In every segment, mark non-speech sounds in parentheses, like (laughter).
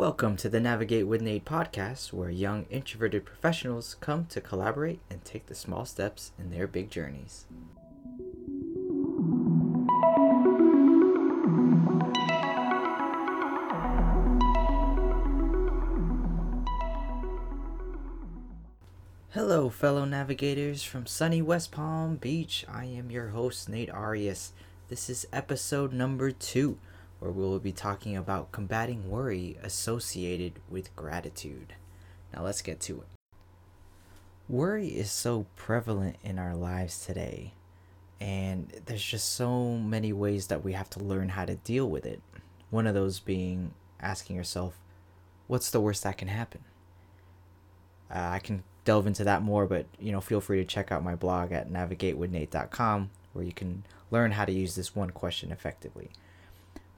Welcome to the Navigate with Nate podcast, where young introverted professionals come to collaborate and take the small steps in their big journeys. Hello, fellow navigators from sunny West Palm Beach. I am your host, Nate Arias. This is episode number two, where we will be talking about combating worry associated with gratitude. Now, let's get to it. Worry is so prevalent in our lives today, and there's just so many ways that we have to learn how to deal with it. One of those being asking yourself, what's the worst that can happen? Uh, I can delve into that more, but you know, feel free to check out my blog at navigatewithnate.com where you can learn how to use this one question effectively.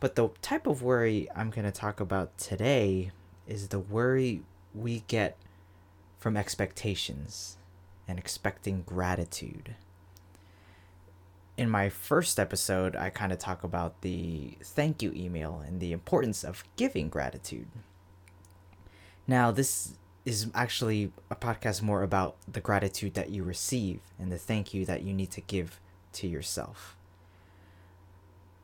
But the type of worry I'm going to talk about today is the worry we get from expectations and expecting gratitude. In my first episode, I kind of talk about the thank you email and the importance of giving gratitude. Now, this is actually a podcast more about the gratitude that you receive and the thank you that you need to give to yourself.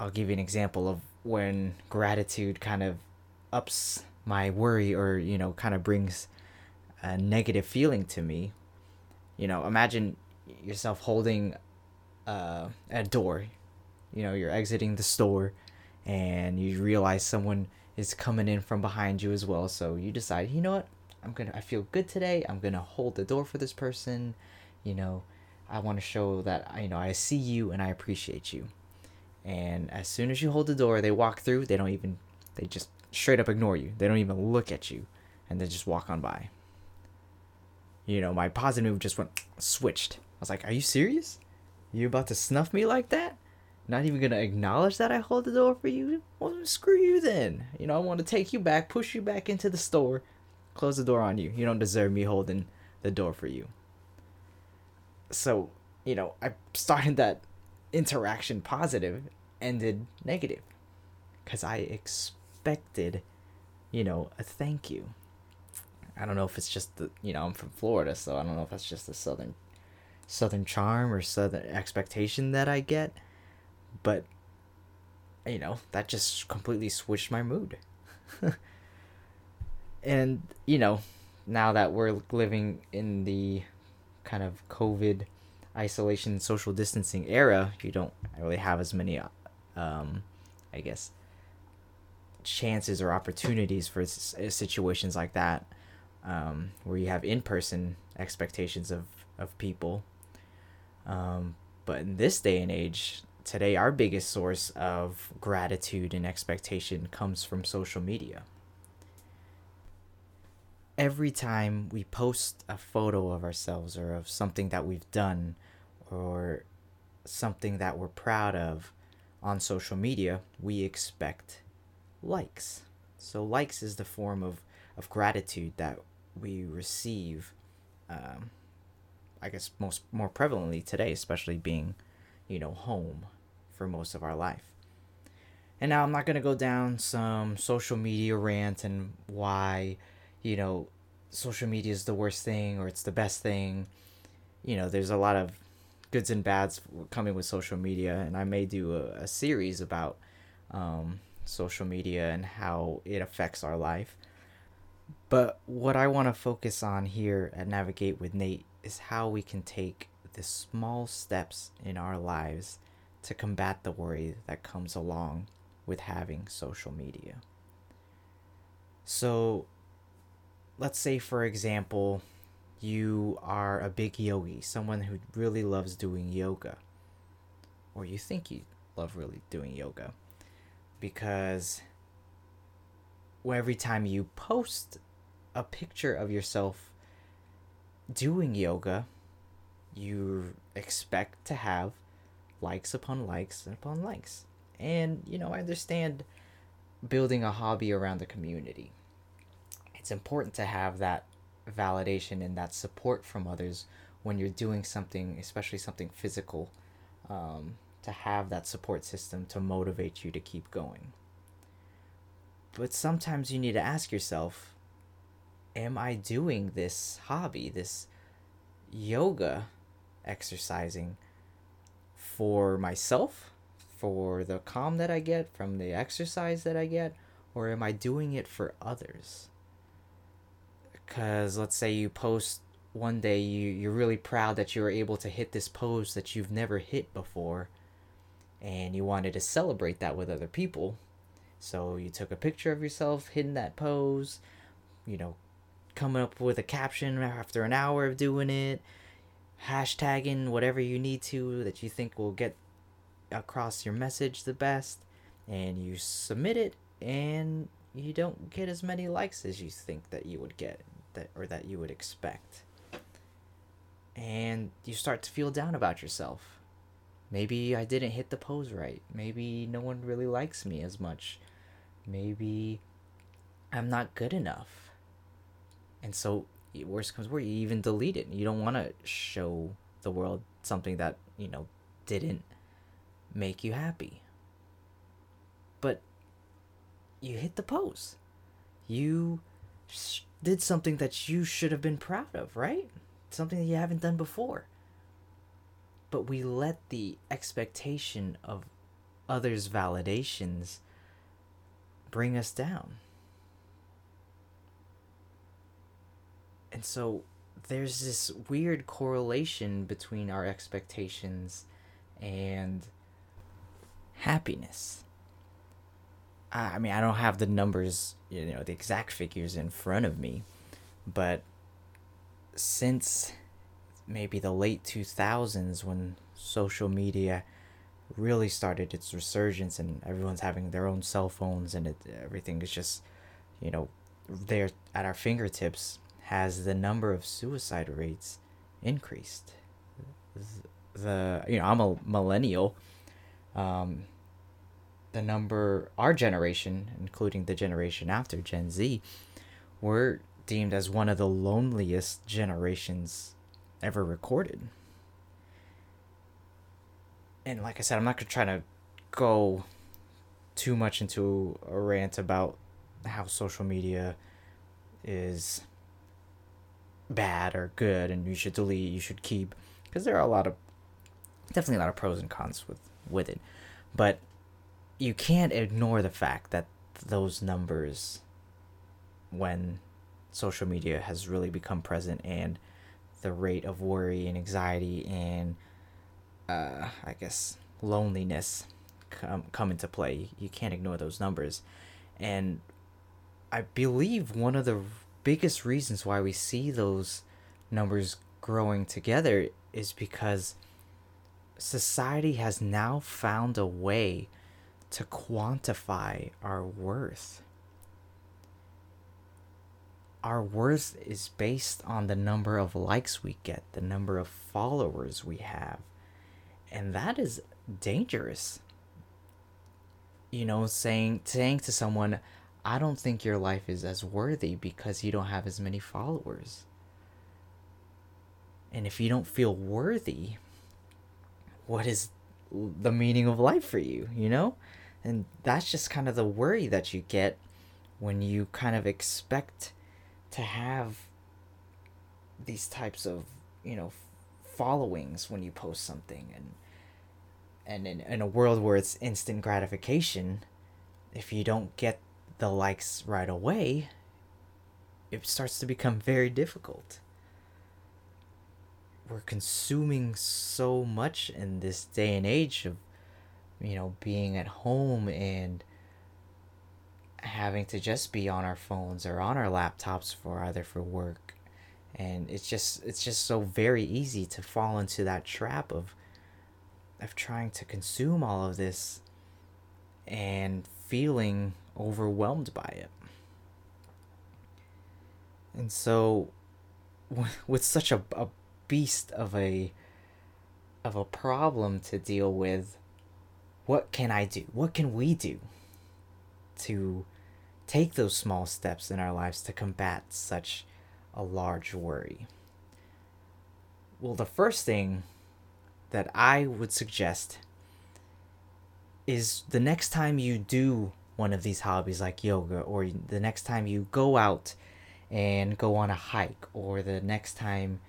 I'll give you an example of when gratitude kind of ups my worry or, you know, kind of brings a negative feeling to me. You know, imagine yourself holding uh, a door. You know, you're exiting the store and you realize someone is coming in from behind you as well. So you decide, you know what? I'm gonna I feel good today. I'm gonna hold the door for this person. You know, I want to show that you know I see you and I appreciate you. And as soon as you hold the door, they walk through. They don't even they just straight up ignore you. They don't even look at you, and they just walk on by. You know, my positive move just went switched. I was like, "Are you serious? You about to snuff me like that? Not even gonna acknowledge that I hold the door for you? Well, screw you then. You know, I want to take you back, push you back into the store, close the door on you. You don't deserve me holding the door for you. So, you know, I started that interaction positive, ended negative. Because I expected, you know, a thank you. I don't know if it's just the, you know, I'm from Florida, so I don't know if that's just the southern southern charm or southern expectation that I get. But, you know, that just completely switched my mood. (laughs) and you know now that we're living in the kind of covid isolation social distancing era you don't really have as many um i guess chances or opportunities for situations like that um, where you have in-person expectations of of people. Um, but in this day and age today our biggest source of gratitude and expectation comes from social media. Every time we post a photo of ourselves or of something that we've done or something that we're proud of on social media, we expect likes. So, likes is the form of, of gratitude that we receive, um, I guess, most more prevalently today, especially being, you know, home for most of our life. And now I'm not going to go down some social media rant and why you know, social media is the worst thing or it's the best thing. You know, there's a lot of goods and bads coming with social media, and I may do a, a series about um, social media and how it affects our life. But what I want to focus on here at Navigate with Nate is how we can take the small steps in our lives to combat the worry that comes along with having social media. So, let's say for example you are a big yogi someone who really loves doing yoga. Or you think you love really doing yoga. Because every time you post a picture of yourself doing yoga you expect to have likes upon likes and upon likes. And you know i understand building a hobby around the community. It's important to have that validation and that support from others when you're doing something, especially something physical, um, to have that support system to motivate you to keep going. But sometimes you need to ask yourself Am I doing this hobby, this yoga exercising for myself, for the calm that I get from the exercise that I get, or am I doing it for others? Because let's say you post one day, you, you're really proud that you were able to hit this pose that you've never hit before, and you wanted to celebrate that with other people. So you took a picture of yourself hitting that pose, you know, coming up with a caption after an hour of doing it, hashtagging whatever you need to that you think will get across your message the best, and you submit it, and you don't get as many likes as you think that you would get that or that you would expect. And you start to feel down about yourself. Maybe I didn't hit the pose right. Maybe no one really likes me as much. Maybe I'm not good enough. And so, worst comes worst, you even delete it. You don't want to show the world something that, you know, didn't make you happy. But you hit the pose. You sh- did something that you should have been proud of, right? Something that you haven't done before. But we let the expectation of others' validations bring us down. And so there's this weird correlation between our expectations and happiness. I mean, I don't have the numbers, you know, the exact figures in front of me, but since maybe the late 2000s when social media really started its resurgence and everyone's having their own cell phones and it, everything is just, you know, there at our fingertips, has the number of suicide rates increased. The, you know, I'm a millennial. Um, the number, our generation, including the generation after Gen Z, were deemed as one of the loneliest generations ever recorded. And like I said, I'm not gonna try to go too much into a rant about how social media is bad or good and you should delete, you should keep because there are a lot of definitely a lot of pros and cons with with it. But you can't ignore the fact that those numbers when social media has really become present and the rate of worry and anxiety and uh, I guess loneliness come come into play. You can't ignore those numbers, and I believe one of the biggest reasons why we see those numbers growing together is because society has now found a way to quantify our worth. Our worth is based on the number of likes we get, the number of followers we have. And that is dangerous. You know, saying saying to someone, I don't think your life is as worthy because you don't have as many followers. And if you don't feel worthy, what is the meaning of life for you, you know? And that's just kind of the worry that you get when you kind of expect to have these types of, you know, followings when you post something and and in, in a world where it's instant gratification, if you don't get the likes right away, it starts to become very difficult. We're consuming so much in this day and age of, you know, being at home and having to just be on our phones or on our laptops for either for work and it's just it's just so very easy to fall into that trap of of trying to consume all of this and feeling overwhelmed by it. And so with such a, a beast of a of a problem to deal with, what can I do? What can we do to take those small steps in our lives to combat such a large worry? Well, the first thing that I would suggest is the next time you do one of these hobbies like yoga, or the next time you go out and go on a hike, or the next time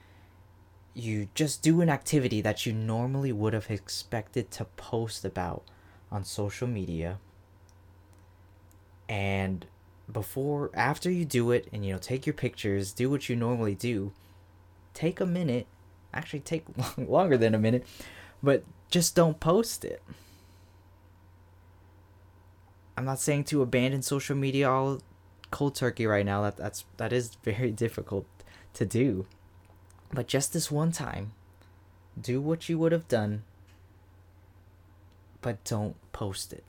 you just do an activity that you normally would have expected to post about on social media. And before, after you do it, and you know, take your pictures, do what you normally do, take a minute, actually, take (laughs) longer than a minute, but just don't post it. I'm not saying to abandon social media all cold turkey right now. That that's that is very (laughs) difficult to do. But just this one time, do what you would have done, but don't post it.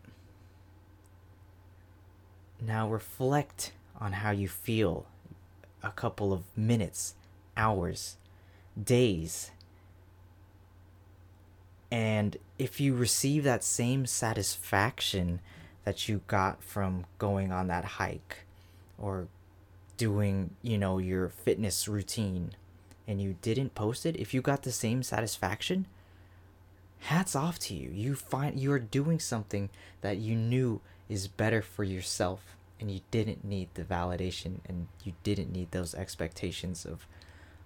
Now reflect on how you feel a couple of minutes, hours, days. And if you receive that same satisfaction that you got from going on that hike or doing, you know, your fitness routine and you didn't post it, if you got the same satisfaction, hats off to you. You find you're doing something that you knew is better for yourself and you didn't need the validation and you didn't need those expectations of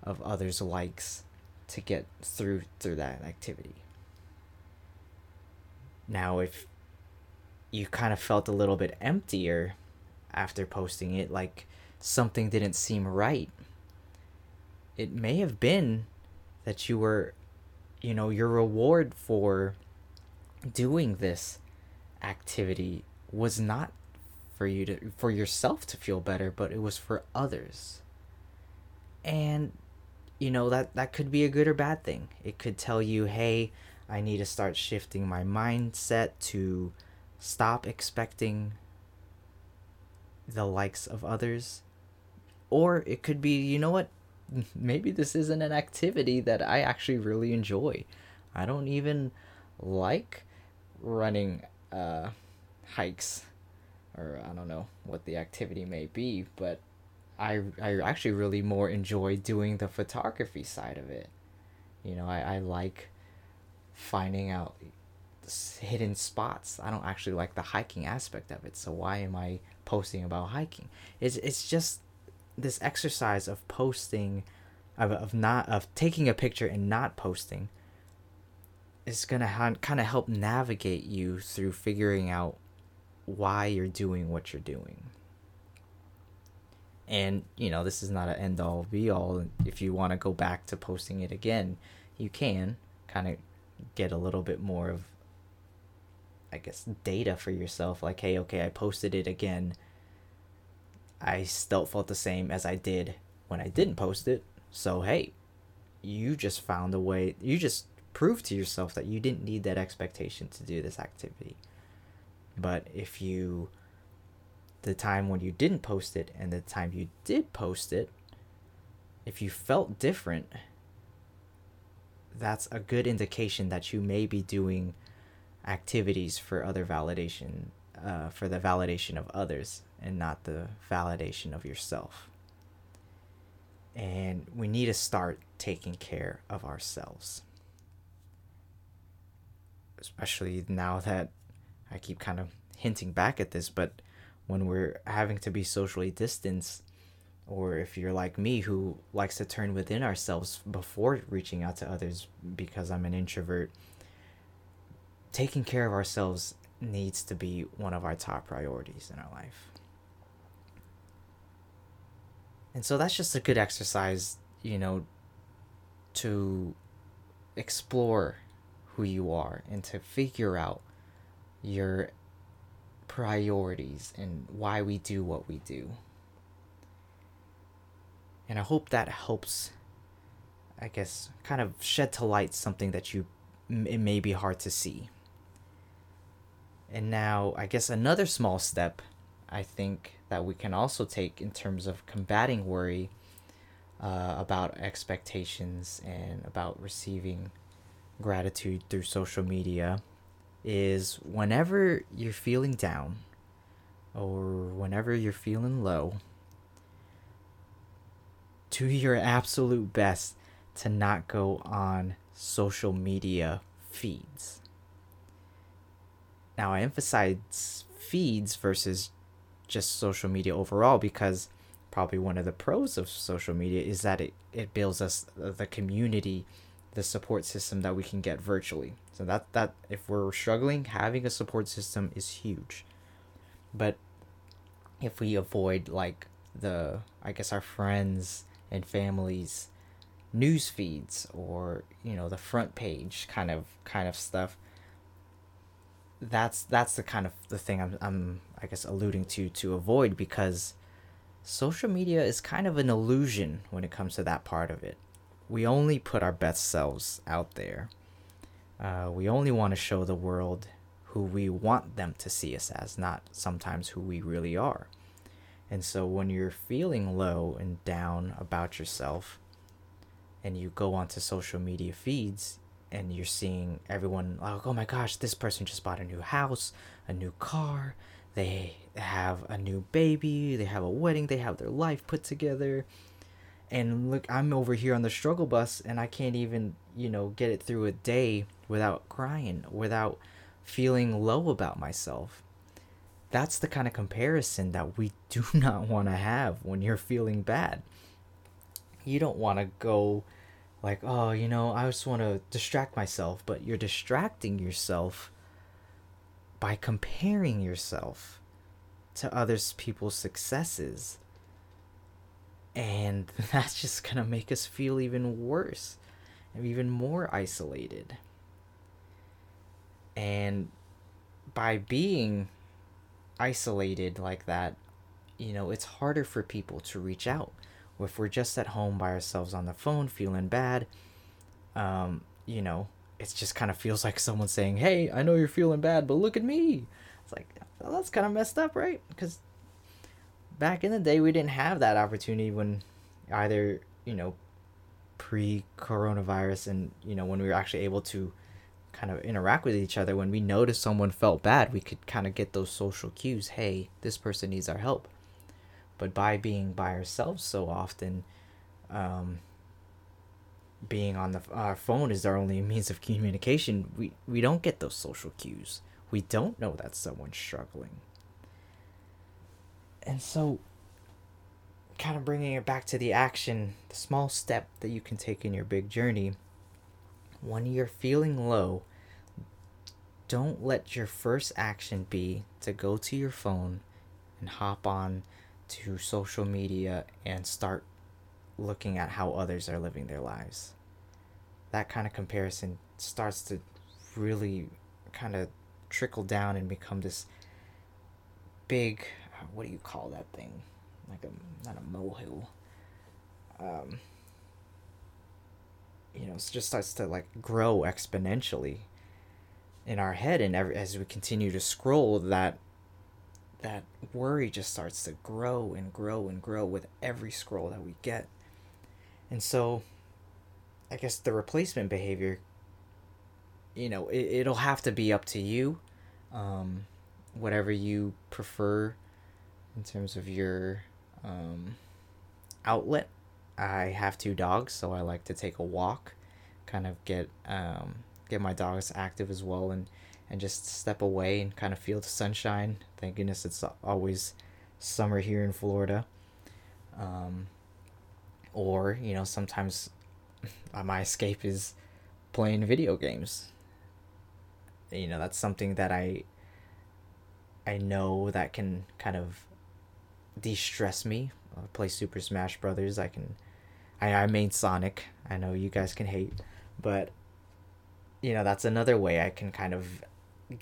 of others likes to get through through that activity. Now if you kind of felt a little bit emptier after posting it, like something didn't seem right. It may have been that you were, you know, your reward for doing this activity was not for you to for yourself to feel better but it was for others and you know that that could be a good or bad thing it could tell you hey i need to start shifting my mindset to stop expecting the likes of others. Or it could be, you know what? Maybe this isn't an activity that I actually really enjoy. I don't even like running uh, hikes, or I don't know what the activity may be, but I, I actually really more enjoy doing the photography side of it. You know, I, I like finding out hidden spots. I don't actually like the hiking aspect of it. So why am I posting about hiking? It's it's just this exercise of posting of, of not of taking a picture and not posting is going to ha- kind of help navigate you through figuring out why you're doing what you're doing. And, you know, this is not an end all be all. If you want to go back to posting it again, you can kind of get a little bit more of I guess data for yourself like hey okay I posted it again I still felt the same as I did when I didn't post it. So hey you just found a way you just proved to yourself that you didn't need that expectation to do this activity. But if you the time when you didn't post it and the time you did post it if you felt different that's a good indication that you may be doing activities for other validation, uh, for the validation of others and not the validation of yourself. And we need to start taking care of ourselves. Especially now that I keep kind of hinting back at this, but when we're having to be socially distanced, or if you're like me who likes to turn within ourselves before reaching out to others because I'm an introvert taking care of ourselves needs to be one of our top priorities in our life. And so that's just a good exercise, you know, to explore who you are and to figure out your priorities and why we do what we do. And I hope that helps, I guess, kind of shed to light something that you it may be hard to see. And now, I guess another small step I think that we can also take in terms of combating worry uh, about expectations and about receiving gratitude through social media is whenever you're feeling down or whenever you're feeling low, do your absolute best to not go on social media feeds. Now, I emphasize feeds versus just social media overall because probably one of the pros of social media is that it, it builds us uh, the community the support system that we can get virtually. So that that if we're struggling having a support system is huge. But if we avoid like the i guess our friends and families news feeds or you know the front page kind of kind of stuff that's that's the kind of the thing I'm, I'm i guess alluding to to avoid because social media is kind of an illusion when it comes to that part of it. We only put our best selves out there. Uh, we only want to show the world who we want them to see us as not sometimes who we really are. And so when you're feeling low and down about yourself and you go onto social media feeds and you're seeing everyone like, oh my gosh, this person just bought a new house, a new car, they have a new baby, they have a wedding, they have their life put together. And look, I'm over here on the struggle bus and I can't even, you know, get it through a day without crying, without feeling low about myself. That's the kind of comparison that we (laughs) do not want to have when you're feeling bad. You don't want to go like, oh, you know, I just want to distract myself, but you're distracting yourself by comparing yourself to others people's successes. And (laughs) that's just going to make us feel even worse and even more isolated. And by being isolated like that, you know, it's harder for people to reach out if we're just at home by ourselves on the phone feeling bad um you know it just kind of feels like someone saying hey i know you're feeling bad but look at me. It's like well, that's kind of messed up right? Because back in the day we didn't have that opportunity when either you know pre coronavirus and you know when we were actually able to kind of interact with each other when we noticed someone felt bad we could kind of get those social cues hey this person needs our help. But by being by ourselves so often um, being on the our phone is our only (laughs) means of communication. We we don't get those social cues. We don't know that someone's struggling. And so kind of bringing it back to the action the small step that you can take in your big journey when you're feeling low don't let your first action be to go to your phone and hop on to social media and start looking at how others are living their lives. That kind of comparison starts to really kind of trickle down and become this big what do you call that thing? Like a not a molehill. Um you know, it just starts to like grow exponentially in our head and every, as we continue to scroll that that worry just starts to grow and grow and grow with every scroll that we get. And so, I guess the replacement behavior, you know, it, it'll have to be up to you, um, whatever you prefer in terms of your um, outlet. I have two dogs, so I like to take a walk, kind of get um, get my dogs active as well, and and just step away and kind of feel the sunshine. Thank goodness it's always summer here in Florida. Um, or, you know, sometimes (laughs) my escape is playing video games. You know, that's something that I I know that can kind of de-stress me. I play Super Smash Brothers. I can I I main Sonic. I know you guys can hate, but you know, that's another way I can kind of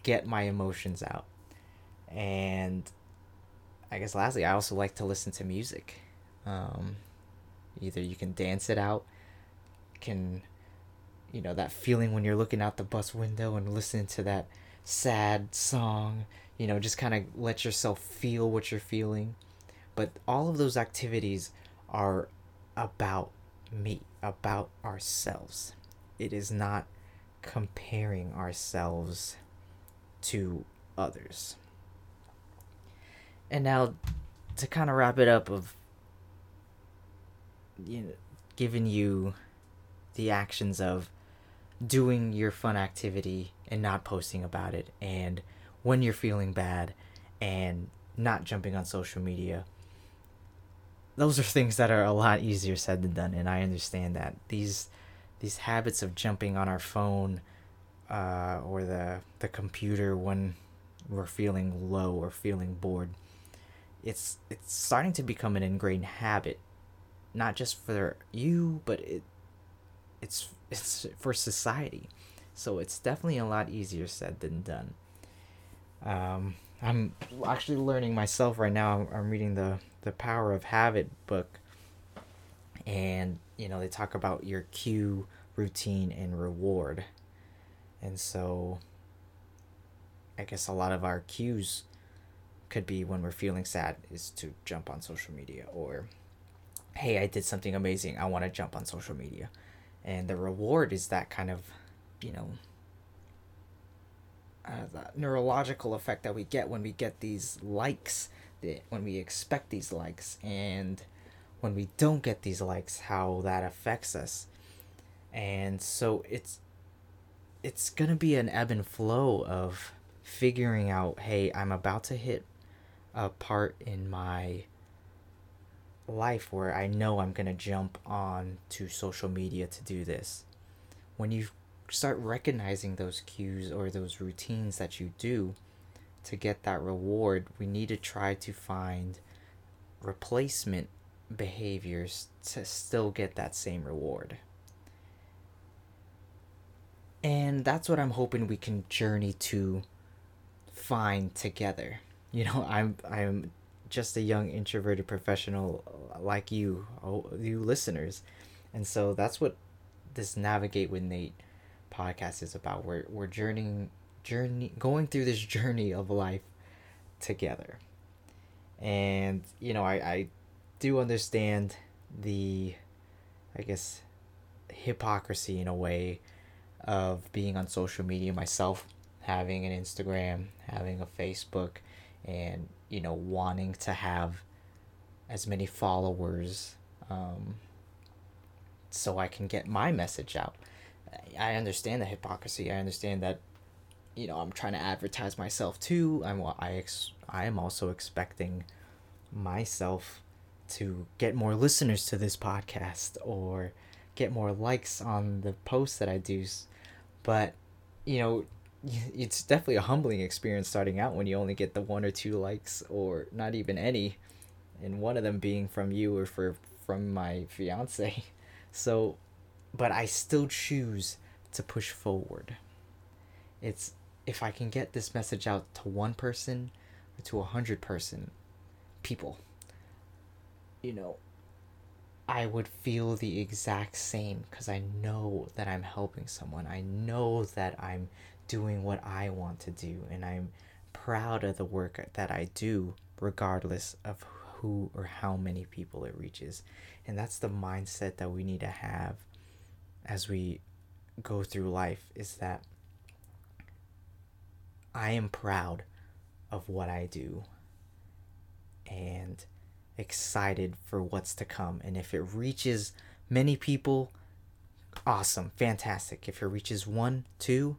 get my emotions out. And I guess lastly, I also like to listen to music. Um, either you can dance it out, can, you know, that feeling when you're looking out the bus window and listening to that sad song, you know, just kind of let yourself feel what you're feeling. But all of those activities are about me, about ourselves. It is not comparing ourselves to others. And now to kind of wrap it up of you know giving you the actions of doing your fun activity and not posting about it and when you're feeling bad and not jumping on social media those are things that are a lot easier said than done and i understand that. These these habits of jumping on our phone uh, or the the computer when we're feeling low or feeling bored it's it's starting to become an ingrained habit not just for you but it it's it's for society. So it's definitely a lot easier said than done. Um, i'm actually learning myself right now. I'm reading the the power of habit book. And you know they talk about your cue routine and reward. And so i guess a lot of our cues could be when we're feeling sad is to jump on social media or hey i did something amazing i want to jump on social media. And the reward is that kind of you know uh, the neurological effect that we get when we get these likes when we expect these likes. And when we don't get these likes how that affects us. And so it's it's gonna be an ebb and flow of figuring out hey i'm about to hit a part in my life where i know i'm gonna jump on to social media to do this when you start recognizing those cues or those routines that you do to get that reward, we need to try to find replacement behaviors to still get that same reward. And that's what I'm hoping we can journey to find together. You know, I'm I'm just a young introverted professional like you, you listeners. And so that's what this Navigate with Nate podcast is about. We're we're journeying journey going through this journey of life together and you know i i do understand the i guess hypocrisy in a way of being on social media myself having an instagram having a facebook and you know wanting to have as many followers um, so i can get my message out. I understand the hypocrisy. I understand that you know i'm trying to advertise myself too. I'm i ex- i am also expecting myself to get more listeners to this podcast or get more likes on the posts that i do. But you know it's definitely a humbling experience starting out when you only get the one or two likes or not even any and one of them being from you or for from my fiance (laughs) so but i still choose to push forward it's if I can get this message out to one person or to a hundred person people, you know, I would feel the exact same because I know that I'm helping someone. I know that I'm doing what I want to do, and I'm proud of the work that I do, regardless of who or how many people it reaches. And that's the mindset that we need to have as we go through life is that I am proud of what I do and excited for what's to come. And if it reaches many people, awesome, fantastic. If it reaches one, two,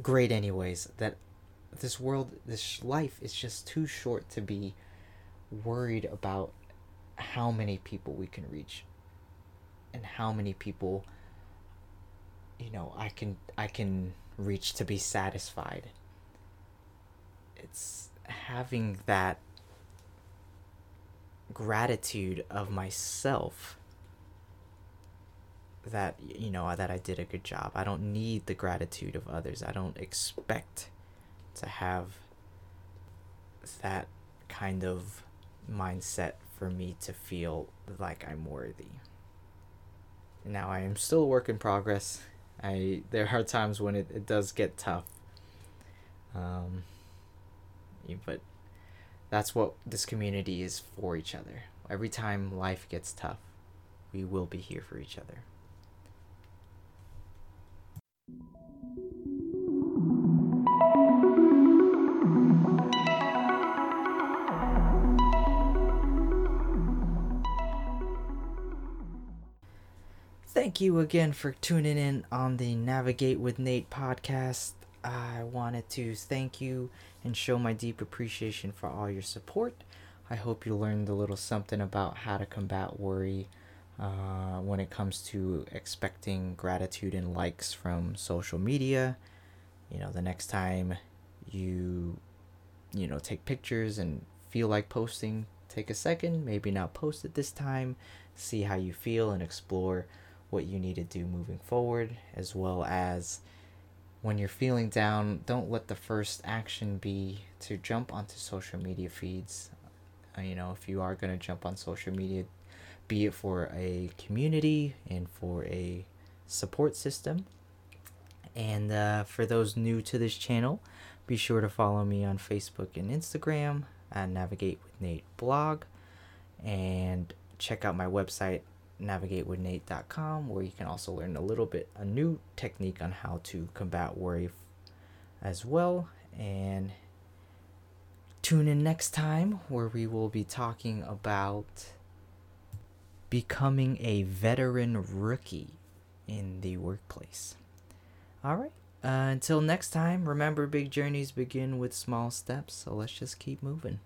great, anyways. That this world, this life is just too short to be worried about how many people we can reach and how many people you know i can i can reach to be satisfied. It's having that gratitude of myself that you know that I did a good job. I don't need the gratitude of others. I don't expect to have that kind of mindset for me to feel like I'm worthy. Now I am still a work in progress. I there are times when it, it does get tough. Um, but that's what this community is for each other. Every time life gets tough, we will be here for each other. Thank you again for tuning in on the Navigate with Nate podcast. I wanted to thank you and show my deep appreciation for all your support. I hope you learned a little something about how to combat worry uh, when it comes to expecting gratitude and likes from social media. You know, the next time you, you know, take pictures and feel like posting, take a second, maybe not post it this time, see how you feel and explore what you need to do moving forward, as well as when you're feeling down, don't let the first action be to jump onto social media feeds. Uh, you know, if you are going to jump on social media, be it for a community and for a support system. And uh, for those new to this channel, be sure to follow me on Facebook and Instagram at Navigate with Nate blog. And check out my website, navigatewithnate.com, where you can also learn a little bit, a new technique on how to combat worry as well. And tune in next time where we will be talking about becoming a veteran rookie in the workplace. All right. Uh, until next time, remember big journeys begin with small steps, so let's just keep moving.